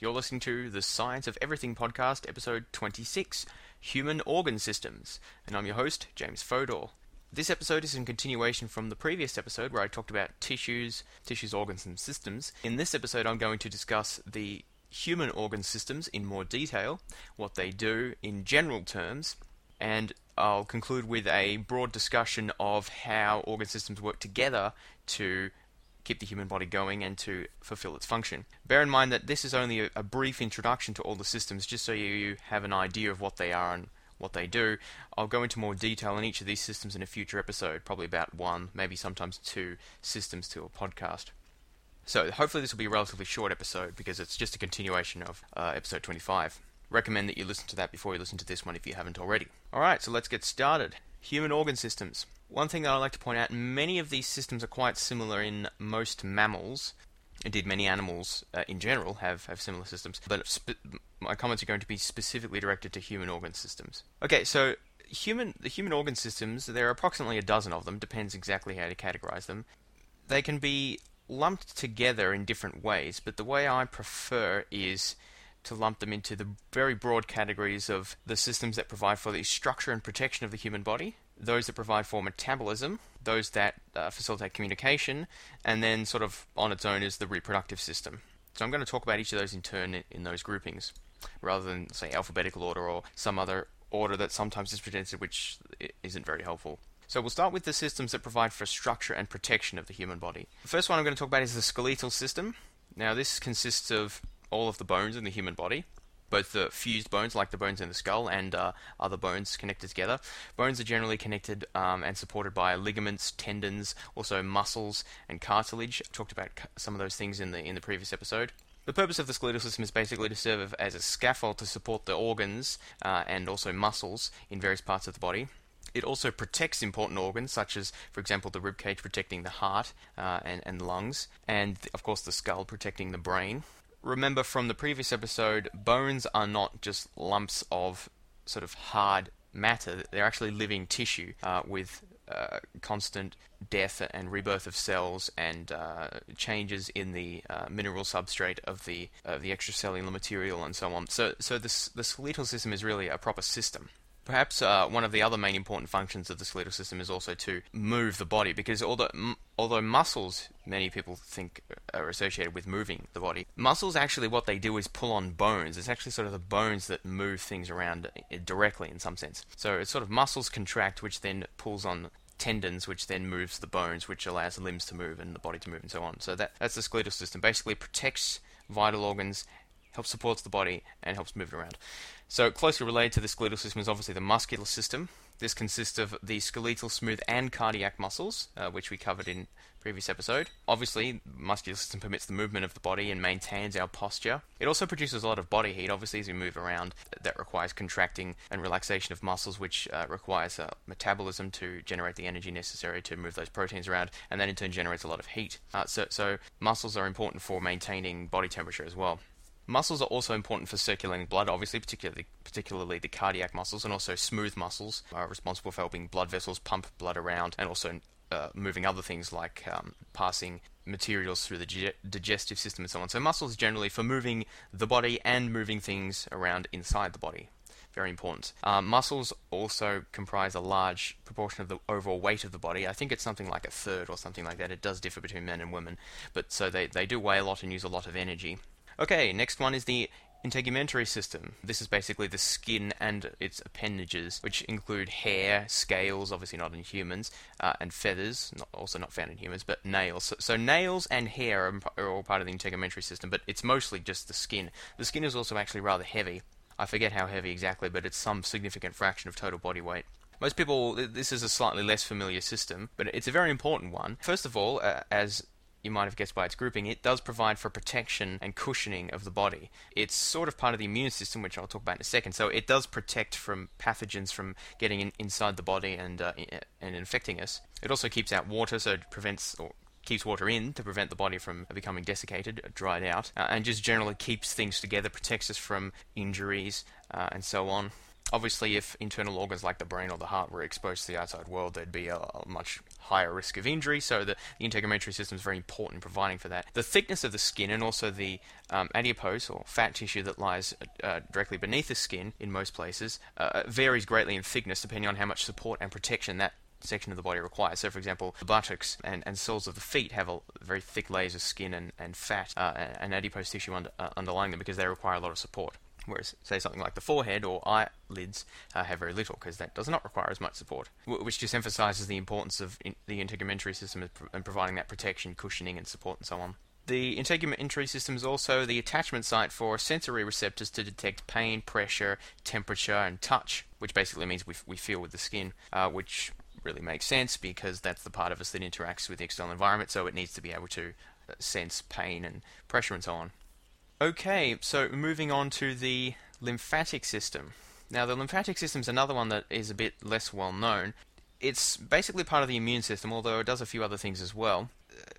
You're listening to the Science of Everything podcast, episode 26 Human Organ Systems, and I'm your host, James Fodor. This episode is in continuation from the previous episode where I talked about tissues, tissues, organs, and systems. In this episode, I'm going to discuss the human organ systems in more detail, what they do in general terms, and I'll conclude with a broad discussion of how organ systems work together to keep the human body going and to fulfill its function. Bear in mind that this is only a, a, brief introduction to all the systems, just so you have an idea of what they are and what they do. I'll go into more detail on each of these systems in a future episode, probably about one, maybe sometimes two systems to a podcast. So hopefully this will be a relatively short episode because it's just a continuation of uh, episode 25. Recommend that you listen to that before you listen to this one if you haven't already. Alright, so let's get started. Human organ systems. One thing that I'd like to point out many of these systems are quite similar in most mammals. Indeed, many animals uh, in general have, have similar systems, but my comments are going to be specifically directed to human organ systems. Okay, so human the human organ systems, there are approximately a dozen of them, depends exactly how to categorize them. They can be lumped together in different ways, but the way I prefer is to lump them into the very broad categories of the systems that provide for the structure and protection of the human body, those that provide for metabolism, those that uh, facilitate communication, and then sort of on its own is the reproductive system. So I'm going to talk about each of those in turn in, in those groupings, rather than say alphabetical order or some other order that sometimes is presented, which isn't very helpful. So we'll start with the systems that provide for structure and protection of the human body. The first one I'm going to talk about is the skeletal system. Now this consists of all of the bones in the human body, both the fused bones, like the bones in the skull, and uh, other bones connected together. Bones are generally connected um, and supported by ligaments, tendons, also muscles and cartilage. I talked about some of those things in the in the previous episode. The purpose of the skeletal system is basically to serve as a scaffold to support the organs uh, and also muscles in various parts of the body. It also protects important organs, such as, for example, the rib cage protecting the heart uh, and, and lungs, and of course the skull protecting the brain remember from the previous episode, bones are not just lumps of sort of hard matter, they're actually living tissue uh, with uh, constant death and rebirth of cells and uh, changes in the uh, mineral substrate of the the extracellular material and so on. So, so this the skeletal system is really a proper system. Perhaps uh, one of the other main important functions of the skeletal system is also to move the body, because although m- although muscles, many people think are associated with moving the body, muscles actually what they do is pull on bones. It's actually sort of the bones that move things around uh, directly in some sense. So it's sort of muscles contract, which then pulls on tendons, which then moves the bones, which allows the limbs to move and the body to move, and so on. So that that's the skeletal system. Basically, protects vital organs, helps supports the body, and helps move it around. So, closely related to the skeletal system is obviously the muscular system. This consists of the skeletal, smooth, and cardiac muscles, uh, which we covered in previous episode. Obviously, muscular system permits the movement of the body and maintains our posture. It also produces a lot of body heat, obviously, as we move around. That requires contracting and relaxation of muscles, which uh, requires uh, metabolism to generate the energy necessary to move those proteins around, and that in turn generates a lot of heat. Uh, so, so, muscles are important for maintaining body temperature as well. Muscles are also important for circulating blood, obviously, particularly particularly the cardiac muscles, and also smooth muscles are responsible for helping blood vessels pump blood around, and also uh, moving other things like um, passing materials through the ge- digestive system and so on. So muscles generally for moving the body and moving things around inside the body. Very important. Um, muscles also comprise a large proportion of the overall weight of the body. I think it's something like a third or something like that. It does differ between men and women, but so they, they do weigh a lot and use a lot of energy. Okay, next one is the integumentary system. This is basically the skin and its appendages, which include hair, scales, obviously not in humans, uh, and feathers, not, also not found in humans, but nails. So, so nails and hair are, are, all part of the integumentary system, but it's mostly just the skin. The skin is also actually rather heavy. I forget how heavy exactly, but it's some significant fraction of total body weight. Most people, this is a slightly less familiar system, but it's a very important one. First of all, uh, as you might have guessed by its grouping, it does provide for protection and cushioning of the body. It's sort of part of the immune system, which I'll talk about in a second. So it does protect from pathogens from getting in, inside the body and uh, and infecting us. It also keeps out water, so it prevents or keeps water in to prevent the body from becoming desiccated, dried out, uh, and just generally keeps things together, protects us from injuries uh, and so on. Obviously, if internal organs like the brain or the heart were exposed to the outside world, there'd be a, a much higher risk of injury. So the, the integumentary system is very important in providing for that. The thickness of the skin and also the um, adipose or fat tissue that lies uh, directly beneath the skin in most places uh, varies greatly in thickness depending on how much support and protection that section of the body requires. So, for example, the buttocks and, and soles of the feet have a very thick layers of skin and, and fat uh, and adipose tissue under, uh, underlying them because they require a lot of support. Whereas, say, something like the forehead or eyelids uh, have very little because that does not require as much support, which just emphasizes the importance of in the integumentary system and providing that protection, cushioning, and support and so on. The integumentary system is also the attachment site for sensory receptors to detect pain, pressure, temperature, and touch, which basically means we, we feel with the skin, uh, which really makes sense because that's the part of us that interacts with the external environment, so it needs to be able to uh, sense pain and pressure and so on. Okay, so moving on to the lymphatic system. Now, the lymphatic system is another one that is a bit less well known. It's basically part of the immune system, although it does a few other things as well.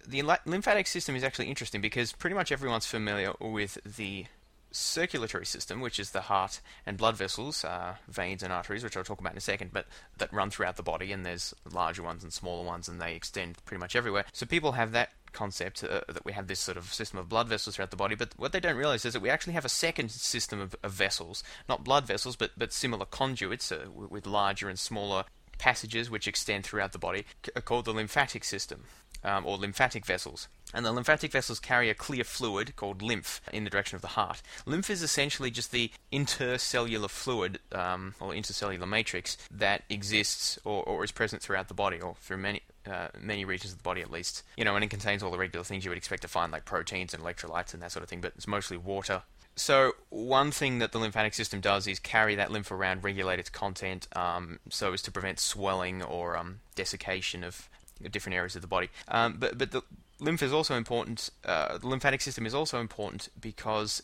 The lymphatic system is actually interesting because pretty much everyone's familiar with the circulatory system, which is the heart and blood vessels, uh, veins and arteries, which I'll talk about in a second, but that run throughout the body, and there's larger ones and smaller ones, and they extend pretty much everywhere. So people have that concept uh, that we have this sort of system of blood vessels throughout the body, but what they don't realize is that we actually have a second system of, of vessels, not blood vessels, but, but similar conduits uh, with larger and smaller passages which extend throughout the body, c- called the lymphatic system um, or lymphatic vessels. And the lymphatic vessels carry a clear fluid called lymph in the direction of the heart. Lymph is essentially just the intercellular fluid um, or intercellular matrix that exists or, or is present throughout the body or through many uh, many regions of the body at least. You know, and it contains all the regular things you would expect to find, like proteins and electrolytes and that sort of thing, but it's mostly water. So, one thing that the lymphatic system does is carry that lymph around, regulate its content, um, so as to prevent swelling or um, desiccation of different areas of the body. Um, but but the lymph is also important. Uh, the lymphatic system is also important because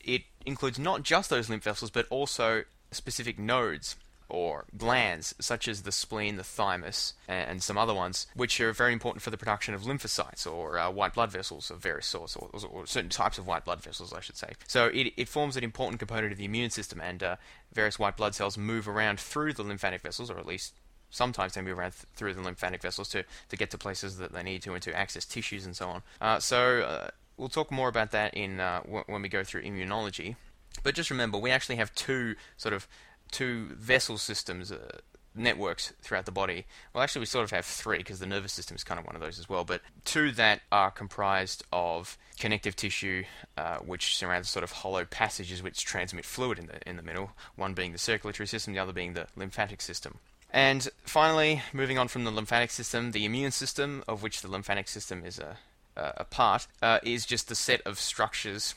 it includes not just those lymph vessels, but also specific nodes or glands, such as the spleen, the thymus, and some other ones, which are very important for the production of lymphocytes or uh, white blood vessels of various sorts, or, or, certain types of white blood vessels, I should say. So it, it forms an important component of the immune system, and uh, various white blood cells move around through the lymphatic vessels, or at least sometimes they move around th- through the lymphatic vessels to, to get to places that they need to and to access tissues and so on. Uh, so uh, we'll talk more about that in uh, w- when we go through immunology. But just remember, we actually have two sort of two vessel systems. Uh, networks throughout the body. Well, actually, we sort of have three because the nervous system is kind of one of those as well. But two that are comprised of connective tissue, uh, which surrounds sort of hollow passages which transmit fluid in the in the middle. One being the circulatory system, the other being the lymphatic system. And finally, moving on from the lymphatic system, the immune system, of which the lymphatic system is a, a part, uh, is just the set of structures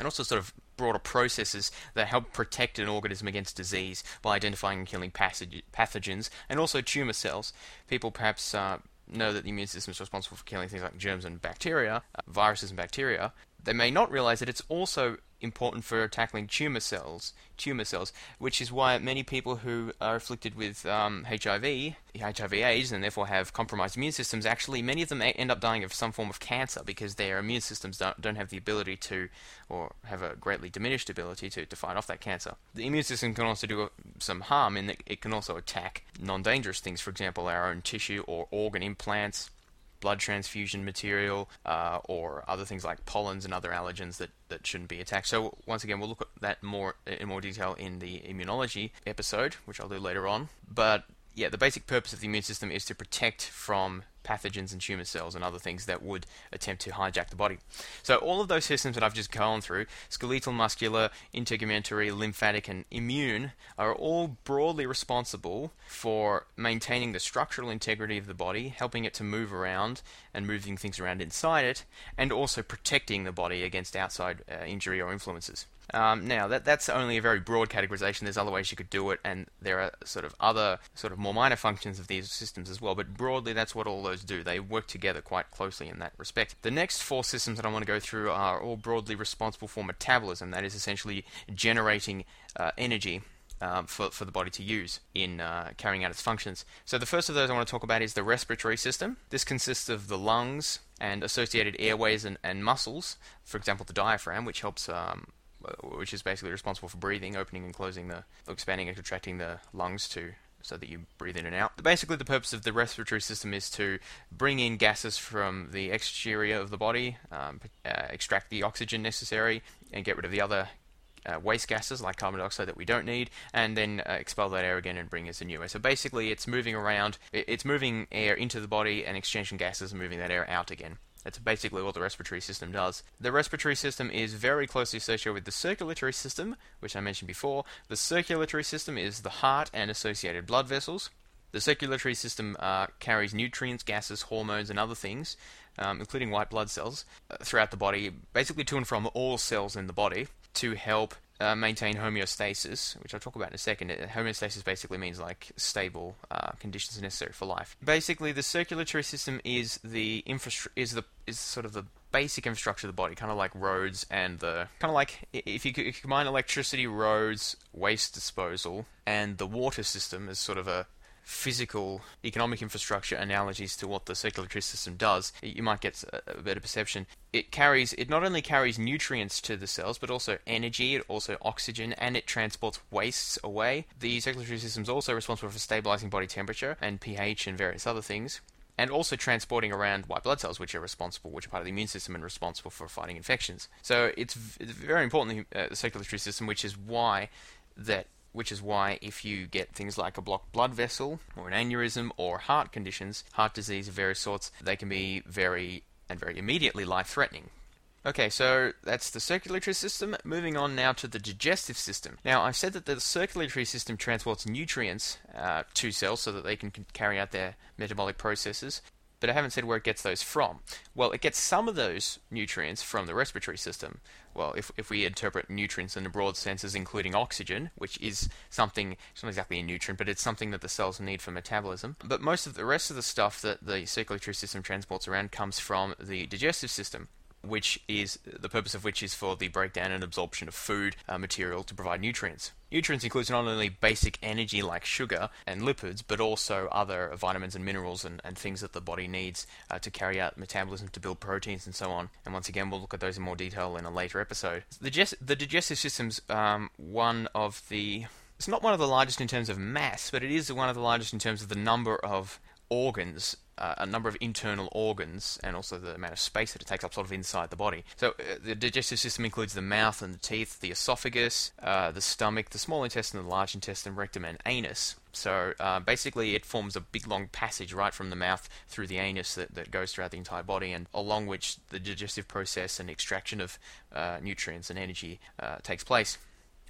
and also sort of broader processes that help protect an organism against disease by identifying and killing pathogens and also tumor cells. People perhaps uh, know that the immune system is responsible for killing things like germs and bacteria, uh, viruses and bacteria. They may not realize that it's also important for tackling tumor cells, tumor cells, which is why many people who are afflicted with um, HIV, HIV/AIDS, and therefore have compromised immune systems, actually many of them end up dying of some form of cancer because their immune systems don't, don't have the ability to, or have a greatly diminished ability to, to fight off that cancer. The immune system can also do some harm in that it can also attack non-dangerous things, for example, our own tissue or organ implants blood transfusion material uh, or other things like pollens and other allergens that, that shouldn't be attacked. So once again, we'll look at that more in more detail in the immunology episode, which I'll do later on. But yeah, the basic purpose of the immune system is to protect from pathogens and tumor cells and other things that would attempt to hijack the body. So all of those systems that I've just gone through, skeletal, muscular, integumentary, lymphatic, and immune, are all broadly responsible for maintaining the structural integrity of the body, helping it to move around and moving things around inside it, and also protecting the body against outside uh, injury or influences. Um, now that that's only a very broad categorization. There's other ways you could do it, and there are sort of other sort of more minor functions of these systems as well. But broadly, that's what all those do. They work together quite closely in that respect. The next four systems that I want to go through are all broadly responsible for metabolism. That is essentially generating uh, energy. Um, for, for the body to use in uh, carrying out its functions. So, the first of those I want to talk about is the respiratory system. This consists of the lungs and associated airways and, and muscles, for example, the diaphragm, which helps um, which is basically responsible for breathing, opening and closing the, expanding and contracting the lungs to so that you breathe in and out. Basically, the purpose of the respiratory system is to bring in gases from the exterior of the body, um, uh, extract the oxygen necessary, and get rid of the other uh, waste gases like carbon dioxide that we don't need, and then uh, expel that air again and bring us a new air. So basically, it's moving around, it's moving air into the body and exchanging gases and moving that air out again. That's basically what the respiratory system does. The respiratory system is very closely associated with the circulatory system, which I mentioned before. The circulatory system is the heart and associated blood vessels. The circulatory system uh, carries nutrients, gases, hormones, and other things, um, including white blood cells, uh, throughout the body, basically to and from all cells in the body, to help uh, maintain homeostasis, which I'll talk about in a second. Uh, homeostasis basically means like stable uh, conditions necessary for life. Basically, the circulatory system is the infrastructure is the is sort of the basic infrastructure of the body, kind of like roads and the kind of like if you, if you combine electricity, roads, waste disposal, and the water system as sort of a physical economic infrastructure analogies to what the circulatory system does, you might get a, better perception. It carries it not only carries nutrients to the cells, but also energy, it also oxygen, and it transports wastes away. The circulatory system is also responsible for stabilizing body temperature and pH and various other things and also transporting around white blood cells, which are responsible, which are part of the immune system and responsible for fighting infections. So it's, very important uh, the circulatory system, which is why that which is why if you get things like a blocked blood vessel or an aneurysm or heart conditions, heart disease of various sorts, they can be very and very immediately life threatening. Okay, so that's the circulatory system. Moving on now to the digestive system. Now, I've said that the circulatory system transports nutrients uh, to cells so that they can carry out their metabolic processes but I haven't said where it gets those from. Well, it gets some of those nutrients from the respiratory system. Well, if, if we interpret nutrients in a broad sense as including oxygen, which is something, it's not exactly a nutrient, but it's something that the cells need for metabolism. But most of the rest of the stuff that the circulatory system transports around comes from the digestive system which is the purpose of which is for the breakdown and absorption of food uh, material to provide nutrients. Nutrients includes not only basic energy like sugar and lipids, but also other vitamins and minerals and, and things that the body needs uh, to carry out metabolism to build proteins and so on. And once again, we'll look at those in more detail in a later episode. The, the digestive system's um, one of the it's not one of the largest in terms of mass, but it is one of the largest in terms of the number of organs uh, a number of internal organs and also the amount of space that it takes up sort of inside the body. So uh, the digestive system includes the mouth and the teeth, the esophagus, uh, the stomach, the small intestine, the large intestine, rectum, and anus. So uh, basically, it forms a big long passage right from the mouth through the anus that, that goes throughout the entire body, and along which the digestive process and extraction of uh, nutrients and energy uh, takes place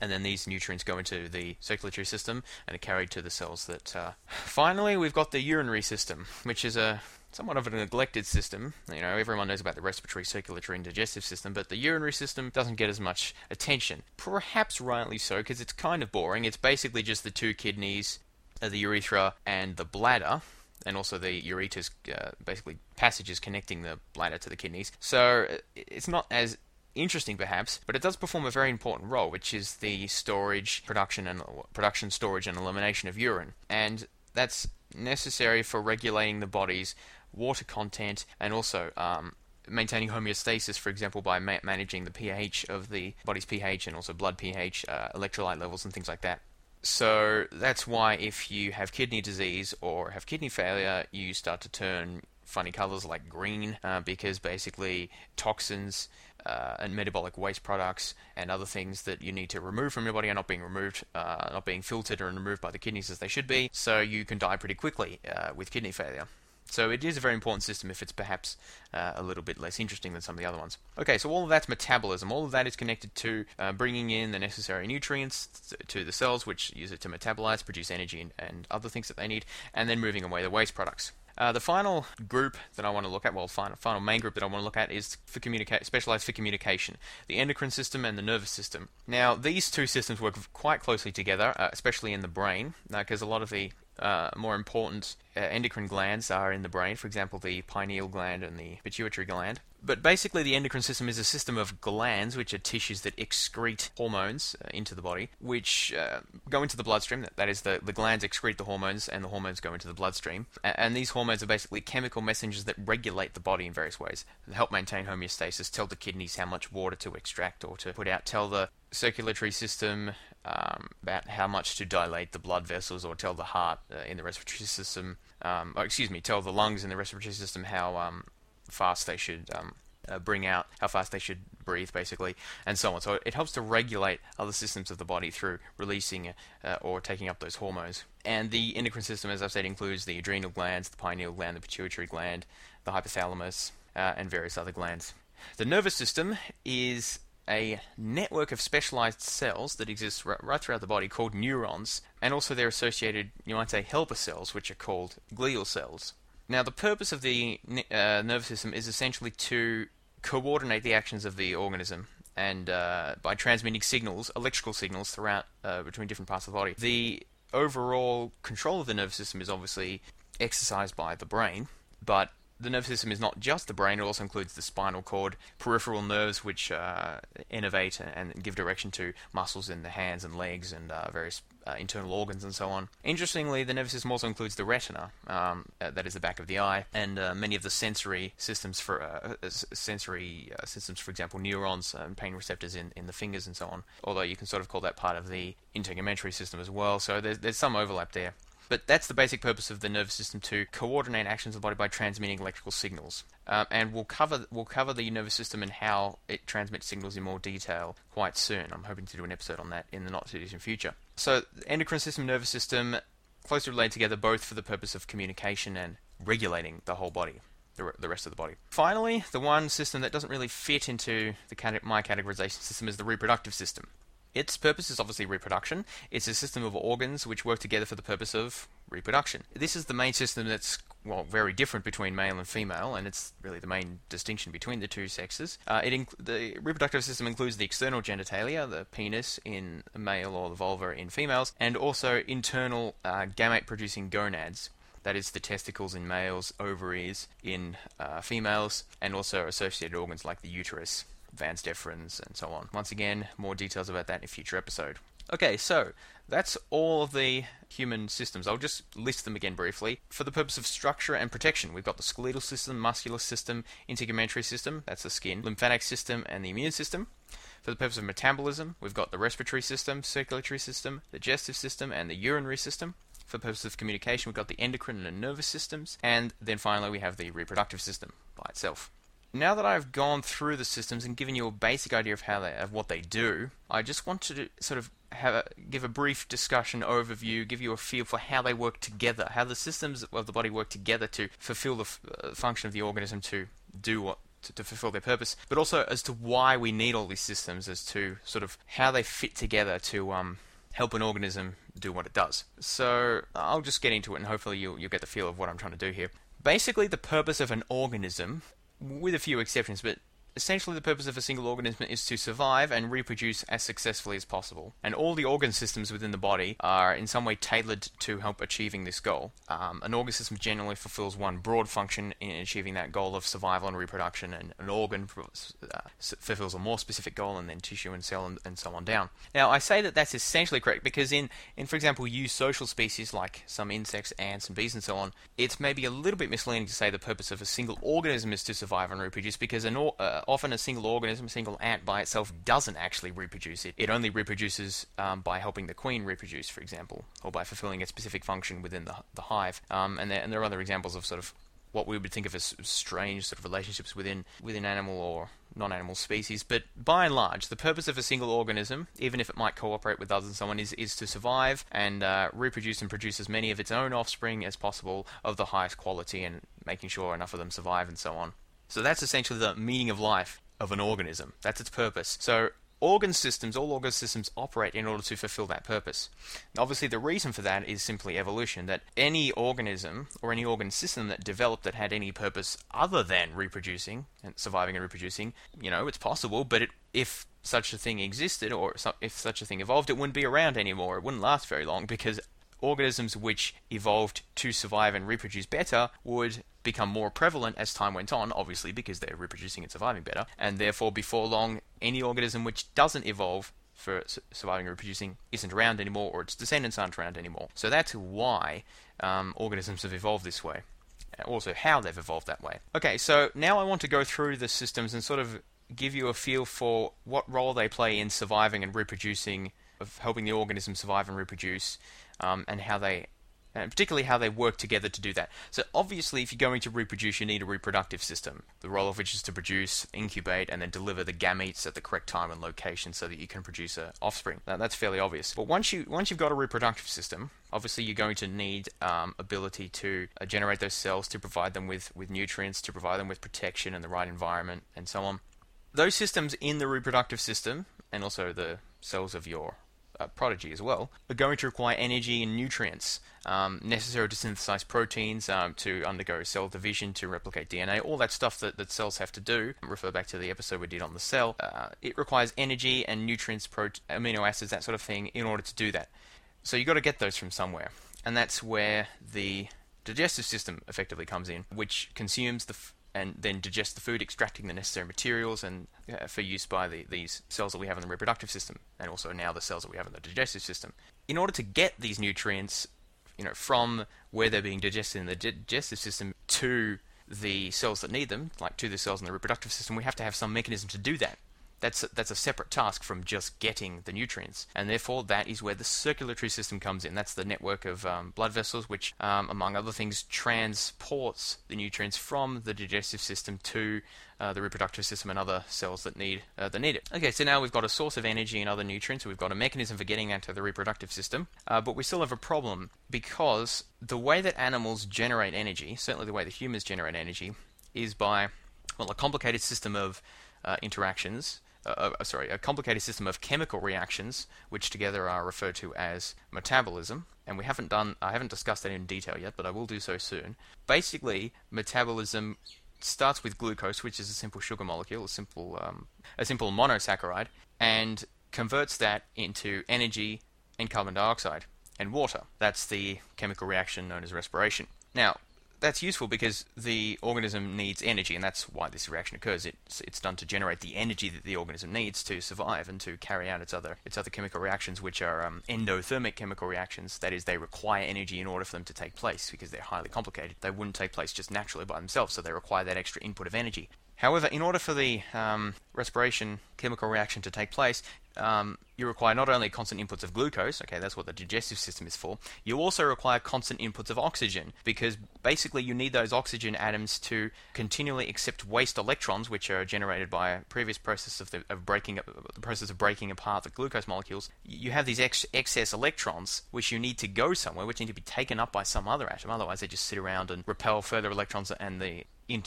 and then these nutrients go into the circulatory system and are carried to the cells that. Uh... Finally, we've got the urinary system, which is a somewhat of a neglected system. You know, everyone knows about the respiratory, circulatory, and digestive system, but the urinary system doesn't get as much attention. Perhaps rightly so, because it's kind of boring. It's basically just the two kidneys, uh, the urethra, and the bladder. And also the ureter's uh, basically passages connecting the bladder to the kidneys. So uh, it's not as interesting perhaps, but it does perform a very important role, which is the storage, production, and production, storage, and elimination of urine, and that's necessary for regulating the body's water content and also um, maintaining homeostasis, for example, by ma- managing the pH of the body's pH and also blood pH, uh, electrolyte levels, and things like that. So that's why if you have kidney disease or have kidney failure, you start to turn funny colors like green uh, because basically toxins uh, and metabolic waste products and other things that you need to remove from your body are not being removed, uh, not being filtered and removed by the kidneys as they should be, so you can die pretty quickly uh, with kidney failure. So it is a very important system if it's perhaps uh, a little bit less interesting than some of the other ones. Okay, so all of that's metabolism. All of that is connected to uh, bringing in the necessary nutrients to the cells, which use it to metabolize, produce energy, and, and other things that they need, and then moving away the waste products. Uh, the final group that I want to look at, well, final, final main group that I want to look at is for communica- specialized for communication, the endocrine system and the nervous system. Now, these two systems work quite closely together, uh, especially in the brain, because uh, a lot of the uh, more important uh, endocrine glands are in the brain, for example, the pineal gland and the pituitary gland. But basically, the endocrine system is a system of glands, which are tissues that excrete hormones uh, into the body, which uh, go into the bloodstream. That is, the, the glands excrete the hormones, and the hormones go into the bloodstream. And these hormones are basically chemical messengers that regulate the body in various ways, help maintain homeostasis, tell the kidneys how much water to extract or to put out, tell the circulatory system um, about how much to dilate the blood vessels or tell the heart uh, in the respiratory system, um, or excuse me, tell the lungs in the respiratory system how um, fast they should um, uh, bring out, how fast they should breathe, basically, and so on. So it helps to regulate other systems of the body through releasing uh, or taking up those hormones. And the endocrine system, as I've said, includes the adrenal glands, the pineal gland, the pituitary gland, the hypothalamus, uh, and various other glands. The nervous system is a network of specialized cells that exists right throughout the body called neurons, and also their associated, you might say, helper cells, which are called glial cells. Now, the purpose of the uh, nervous system is essentially to coordinate the actions of the organism and uh, by transmitting signals, electrical signals, throughout uh, between different parts of the body. The overall control of the nervous system is obviously exercised by the brain, but the nervous system is not just the brain, it also includes the spinal cord, peripheral nerves, which uh, innervate and give direction to muscles in the hands and legs and uh, various uh, internal organs and so on. Interestingly, the nervous system also includes the retina, um, uh, that is the back of the eye, and uh, many of the sensory systems for uh, sensory systems, for example, neurons and pain receptors in, in the fingers and so on. Although you can sort of call that part of the integumentary system as well, so there's, there's some overlap there. But that's the basic purpose of the nervous system to coordinate actions of the body by transmitting electrical signals. Um, and we'll cover we'll cover the nervous system and how it transmits signals in more detail quite soon. I'm hoping to do an episode on that in the not too distant future. So, endocrine system, nervous system, closely related together, both for the purpose of communication and regulating the whole body the, rest of the body. Finally, the one system that doesn't really fit into the my categorization system is the reproductive system. Its purpose is obviously reproduction. It's a system of organs which work together for the purpose of reproduction. This is the main system that's well very different between male and female, and it's really the main distinction between the two sexes. Uh, it inc- the reproductive system includes the external genitalia, the penis in male or the vulva in females, and also internal uh, gamete-producing gonads. That is the testicles in males, ovaries in uh, females, and also associated organs like the uterus vas deferens, and so on. Once again, more details about that in a future episode. Okay, so that's all of the human systems. I'll just list them again briefly. For the purpose of structure and protection, we've got the skeletal system, muscular system, integumentary system, that's the skin, lymphatic system, and the immune system. For the purpose of metabolism, we've got the respiratory system, circulatory system, digestive system, and the urinary system. For the purpose of communication, we've got the endocrine and nervous systems. And then finally, we have the reproductive system by itself now that I've gone through the systems and given you a basic idea of how they of what they do, I just want to sort of have a, give a brief discussion overview, give you a feel for how they work together, how the systems of the body work together to fulfill the f- uh, function of the organism to do what to, to, fulfill their purpose, but also as to why we need all these systems, as to sort of how they fit together to um, help an organism do what it does. So I'll just get into it, and hopefully you'll, you'll get the feel of what I'm trying to do here. Basically, the purpose of an organism with a few exceptions, but Essentially, the purpose of a single organism is to survive and reproduce as successfully as possible. And all the organ systems within the body are in some way tailored to help achieving this goal. Um, an organ system generally fulfills one broad function in achieving that goal of survival and reproduction, and an organ uh, fulfills a more specific goal, and then tissue and cell and, and so on down. Now, I say that that's essentially correct because in, in for example, eusocial species like some insects, ants, and bees, and so on, it's maybe a little bit misleading to say the purpose of a single organism is to survive and reproduce because an or, uh, often a single organism, a single ant by itself doesn't actually reproduce it. It only reproduces um, by helping the queen reproduce, for example, or by fulfilling a specific function within the, the hive. Um, and, there, and there are other examples of sort of what we would think of as strange sort of relationships within within animal or non-animal species. But by and large, the purpose of a single organism, even if it might cooperate with others and so on, is is to survive and uh, reproduce and produce as many of its own offspring as possible of the highest quality, and making sure enough of them survive and so on. So that's essentially the meaning of life of an organism. That's its purpose. So organ systems, all organ systems operate in order to fulfill that purpose. Obviously, the reason for that is simply evolution, that any organism or any organ system that developed that had any purpose other than reproducing and surviving and reproducing, you know, it's possible, but it, if such a thing existed or if such a thing evolved, it wouldn't be around anymore. It wouldn't last very long because organisms which evolved to survive and reproduce better would become more prevalent as time went on, obviously because they're reproducing and surviving better, and therefore before long, any organism which doesn't evolve for surviving and reproducing isn't around anymore, or its descendants aren't around anymore. So that's why um, organisms have evolved this way. Also, how they've evolved that way. Okay, so now I want to go through the systems and sort of give you a feel for what role they play in surviving and reproducing of helping the organism survive and reproduce, um, and how they and particularly how they work together to do that. So obviously, if you're going to reproduce, you need a reproductive system, the role of which is to produce, incubate, and then deliver the gametes at the correct time and location so that you can produce a offspring. Now, that's fairly obvious. But once you once you've got a reproductive system, obviously you're going to need um, ability to uh, generate those cells to provide them with with nutrients, to provide them with protection and the right environment, and so on. Those systems in the reproductive system, and also the cells of your prodigy as well, are going to require energy and nutrients um, necessary to synthesize proteins, um, to undergo cell division, to replicate DNA, all that stuff that, that cells have to do. Refer back to the episode we did on the cell. Uh, it requires energy and nutrients, amino acids, that sort of thing, in order to do that. So you've got to get those from somewhere. And that's where the digestive system effectively comes in, which consumes the f- and then digest the food, extracting the necessary materials and uh, for use by the, these cells that we have in the reproductive system, and also now the cells that we have in the digestive system. In order to get these nutrients, you know, from where they're being digested in the digestive system to the cells that need them, like to the cells in the reproductive system, we have to have some mechanism to do that. That's a, that's a separate task from just getting the nutrients, and therefore that is where the circulatory system comes in. That's the network of um, blood vessels, which, um, among other things, transports the nutrients from the digestive system to uh, the reproductive system and other cells that need uh, that need it. Okay, so now we've got a source of energy and other nutrients. We've got a mechanism for getting that to the reproductive system, uh, but we still have a problem because the way that animals generate energy, certainly the way that humans generate energy, is by well a complicated system of uh, interactions uh, uh, sorry, a complicated system of chemical reactions, which together are referred to as metabolism. And we haven't done, I haven't discussed that in detail yet, but I will do so soon. Basically, metabolism starts with glucose, which is a simple sugar molecule, a simple, um, a simple monosaccharide, and converts that into energy and carbon dioxide and water. That's the chemical reaction known as respiration. Now, that's useful because the organism needs energy, and that's why this reaction occurs. It's it's done to generate the energy that the organism needs to survive and to carry out its other its other chemical reactions, which are um, endothermic chemical reactions. That is, they require energy in order for them to take place because they're highly complicated. They wouldn't take place just naturally by themselves, so they require that extra input of energy. However, in order for the um, respiration chemical reaction to take place, um, you require not only constant inputs of glucose, okay, that's what the digestive system is for, you also require constant inputs of oxygen because basically you need those oxygen atoms to continually accept waste electrons, which are generated by a previous process of, the, of breaking the process of breaking apart the glucose molecules. You have these ex- excess electrons which you need to go somewhere, which need to be taken up by some other atom. Otherwise, they just sit around and repel further electrons, and the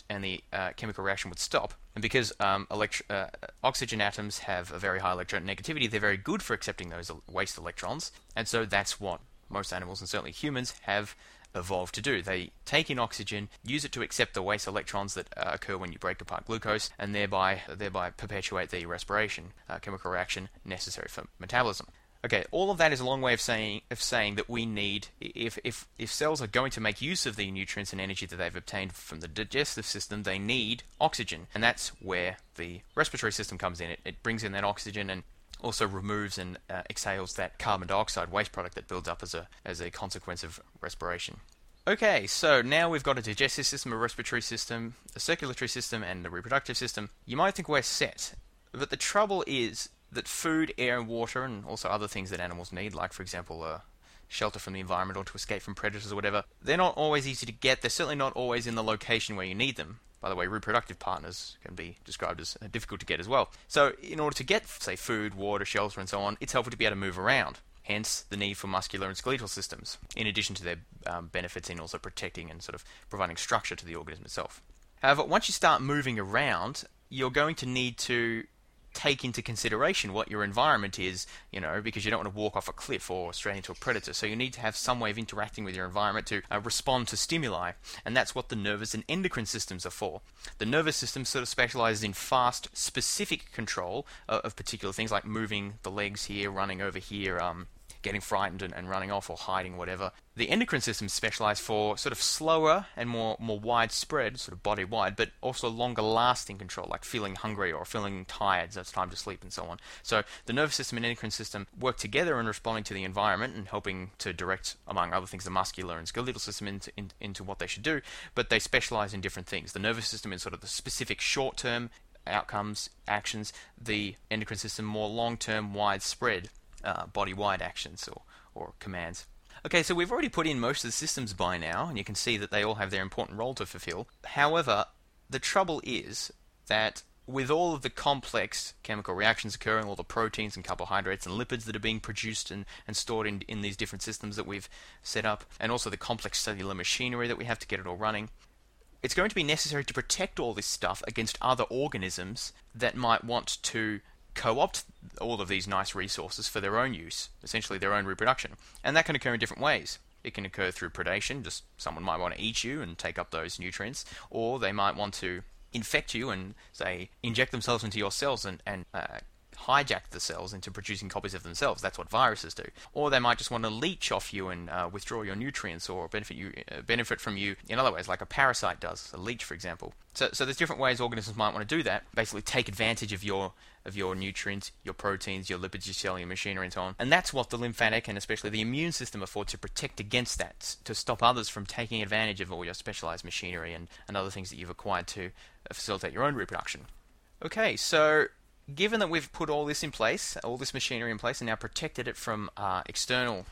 and the uh, chemical reaction would stop. And because um, uh, oxygen atoms have a very high electronegativity, they're very good for accepting those waste electrons. And so that's what most animals, and certainly humans, have evolved to do. They take in oxygen, use it to accept the waste electrons that uh, occur when you break apart glucose, and thereby thereby perpetuate the respiration uh, chemical reaction necessary for metabolism. Okay, all of that is a long way of saying of saying that we need if if if cells are going to make use of the nutrients and energy that they've obtained from the digestive system, they need oxygen, and that's where the respiratory system comes in. It, it brings in that oxygen and also removes and uh, exhales that carbon dioxide waste product that builds up as a as a consequence of respiration. Okay, so now we've got a digestive system, a respiratory system, a circulatory system, and a reproductive system. You might think we're set, but the trouble is that food, air, and water, and also other things that animals need, like, for example, uh, shelter from the environment or to escape from predators or whatever, they're not always easy to get. They're certainly not always in the location where you need them. By the way, reproductive partners can be described as uh, difficult to get as well. So, in order to get, say, food, water, shelter, and so on, it's helpful to be able to move around. Hence, the need for muscular and skeletal systems, in addition to their um, benefits in also protecting and sort of providing structure to the organism itself. However, once you start moving around, you're going to need to take into consideration what your environment is, you know, because you don't want to walk off a cliff or straight into a predator. So you need to have some way of interacting with your environment to uh, respond to stimuli, and that's what the nervous and endocrine systems are for. The nervous system sort of specializes in fast, specific control uh, of particular things like moving the legs here, running over here, um, getting frightened and, and running off or hiding, whatever. The endocrine system specialized for sort of slower and more, more widespread, sort of body wide, but also longer lasting control, like feeling hungry or feeling tired, so it's time to sleep and so on. So the nervous system and endocrine system work together in responding to the environment and helping to direct, among other things, the muscular and skeletal system into, in, into what they should do, but they specialize in different things. The nervous system is sort of the specific short term outcomes, actions, the endocrine system more long term, widespread uh, body-wide actions or, or commands. Okay, so we've already put in most of the systems by now, and you can see that they all have their important role to fulfill. However, the trouble is that with all of the complex chemical reactions occurring, all the proteins and carbohydrates and lipids that are being produced and, and stored in, in these different systems that we've set up, and also the complex cellular machinery that we have to get it all running, it's going to be necessary to protect all this stuff against other organisms that might want to co opt all of these nice resources for their own use, essentially their own reproduction. And that can occur in different ways. It can occur through predation, just someone might want to eat you and take up those nutrients, or they might want to infect you and, say, inject themselves into your cells and, and uh, hijack the cells into producing copies of themselves. That's what viruses do. Or they might just want to leech off you and uh, withdraw your nutrients or benefit you uh, benefit from you in other ways, like a parasite does, a leech, for example. So, so there's different ways organisms might want to do that. Basically, take advantage of your of your nutrients, your proteins, your lipids, your cellular machinery, and so on. And that's what the lymphatic and especially the immune system afford to protect against that, to stop others from taking advantage of all your specialized machinery and, and other things that you've acquired to facilitate your own reproduction. Okay, so given that we've put all this in place, all this machinery in place, and now protected it from uh, external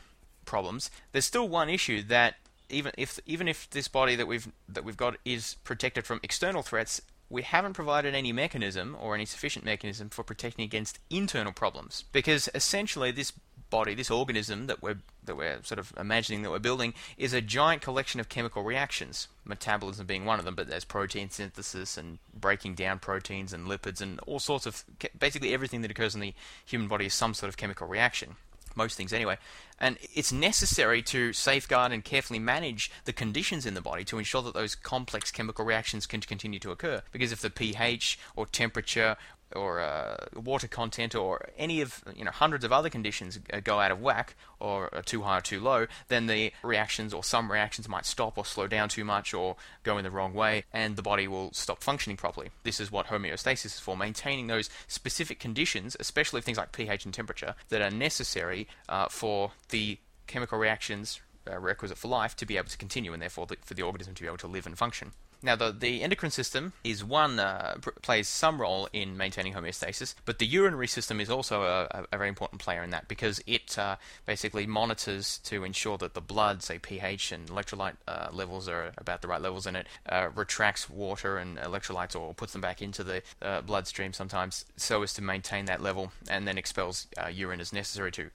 problems, there's still one issue that even if even if this body that we've that we've got is protected from external threats, we haven't provided any mechanism or any sufficient mechanism for protecting against internal problems. Because essentially, this body, this organism that we're that we're sort of imagining that we're building, is a giant collection of chemical reactions. Metabolism being one of them, but there's protein synthesis and breaking down proteins and lipids and all sorts of basically everything that occurs in the human body is some sort of chemical reaction most things anyway. And it's necessary to safeguard and carefully manage the conditions in the body to ensure that those complex chemical reactions can continue to occur. Because if the pH or temperature or uh, water content or any of you know hundreds of other conditions go out of whack or are too high or too low, then the reactions or some reactions might stop or slow down too much or go in the wrong way, and the body will stop functioning properly. This is what homeostasis is for, maintaining those specific conditions, especially things like pH and temperature, that are necessary uh, for the chemical reactions uh, requisite for life to be able to continue, and therefore the, for the organism to be able to live and function. Now, the, the endocrine system is one uh, plays some role in maintaining homeostasis, but the urinary system is also a, a very important player in that because it uh, basically monitors to ensure that the blood, say pH and electrolyte uh, levels are about the right levels, and it uh, retracts water and electrolytes or puts them back into the uh, bloodstream sometimes so as to maintain that level, and then expels uh, urine as necessary to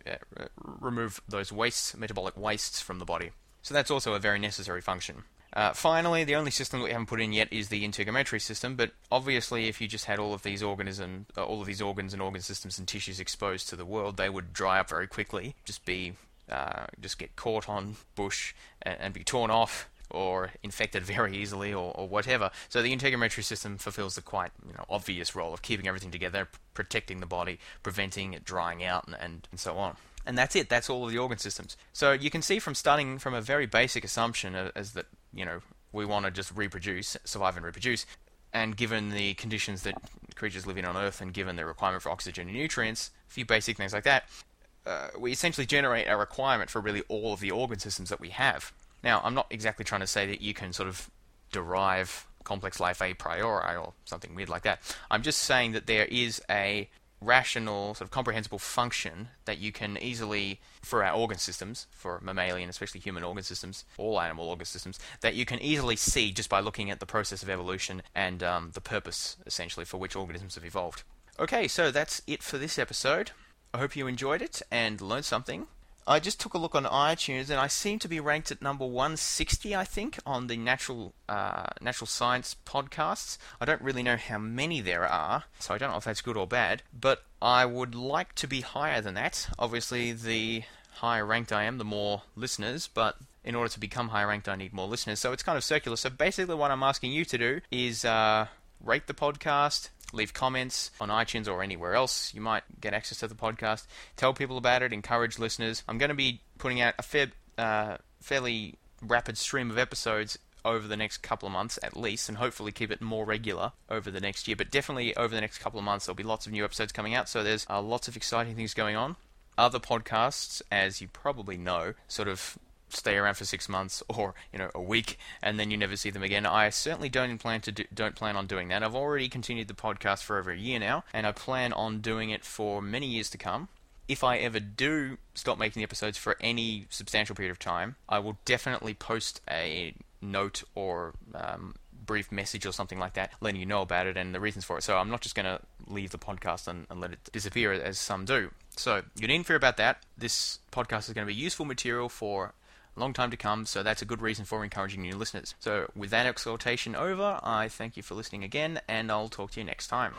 remove those wastes, metabolic wastes from the body. So that's also a very necessary function. Uh, finally, the only system that we haven't put in yet is the integumentary system. But obviously, if you just had all of these organism, uh, all of these organs and organ systems and tissues exposed to the world, they would dry up very quickly. Just be, uh, just get caught on bush and, and, be torn off or infected very easily or, or, whatever. So the integumentary system fulfills the quite you know, obvious role of keeping everything together, protecting the body, preventing it drying out, and, and, and so on and that's it. That's all of the organ systems. So you can see from starting from a very basic assumption as that you know we want to just reproduce, survive and reproduce, and given the conditions that creatures live in on Earth, and given the requirement for oxygen and nutrients, a few basic things like that, uh, we essentially generate a requirement for really all of the organ systems that we have. Now, I'm not exactly trying to say that you can sort of derive complex life a priori or something weird like that. I'm just saying that there is a rational, sort of comprehensible function that you can easily, for our organ systems, for mammalian, especially human organ systems, all animal organ systems, that you can easily see just by looking at the process of evolution and um, the purpose, essentially, for which organisms have evolved. Okay, so that's it for this episode. I hope you enjoyed it and learned something. I just took a look on iTunes, and I seem to be ranked at number 160, I think, on the natural uh, natural science podcasts. I don't really know how many there are, so I don't know if that's good or bad. But I would like to be higher than that. Obviously, the higher ranked I am, the more listeners. But in order to become higher ranked, I need more listeners. So it's kind of circular. So basically, what I'm asking you to do is uh, rate the podcast, leave comments on iTunes or anywhere else. You might get access to the podcast. Tell people about it. Encourage listeners. I'm going to be putting out a fair, uh, fairly rapid stream of episodes over the next couple of months at least, and hopefully keep it more regular over the next year. But definitely over the next couple of months, there'll be lots of new episodes coming out. So there's uh, lots of exciting things going on. Other podcasts, as you probably know, sort of stay around for six months or you know a week and then you never see them again. I certainly don't plan to do, don't plan on doing that. I've already continued the podcast for over a year now, and I plan on doing it for many years to come. if I ever do stop making the episodes for any substantial period of time, I will definitely post a note or um, brief message or something like that, letting you know about it and the reasons for it. So I'm not just going to leave the podcast and, and let it disappear as some do. So you needn't fear about that. This podcast is going to be useful material for long time to come, so that's a good reason for encouraging new listeners. So with that exhortation over, I thank you for listening again, and I'll talk to you next time.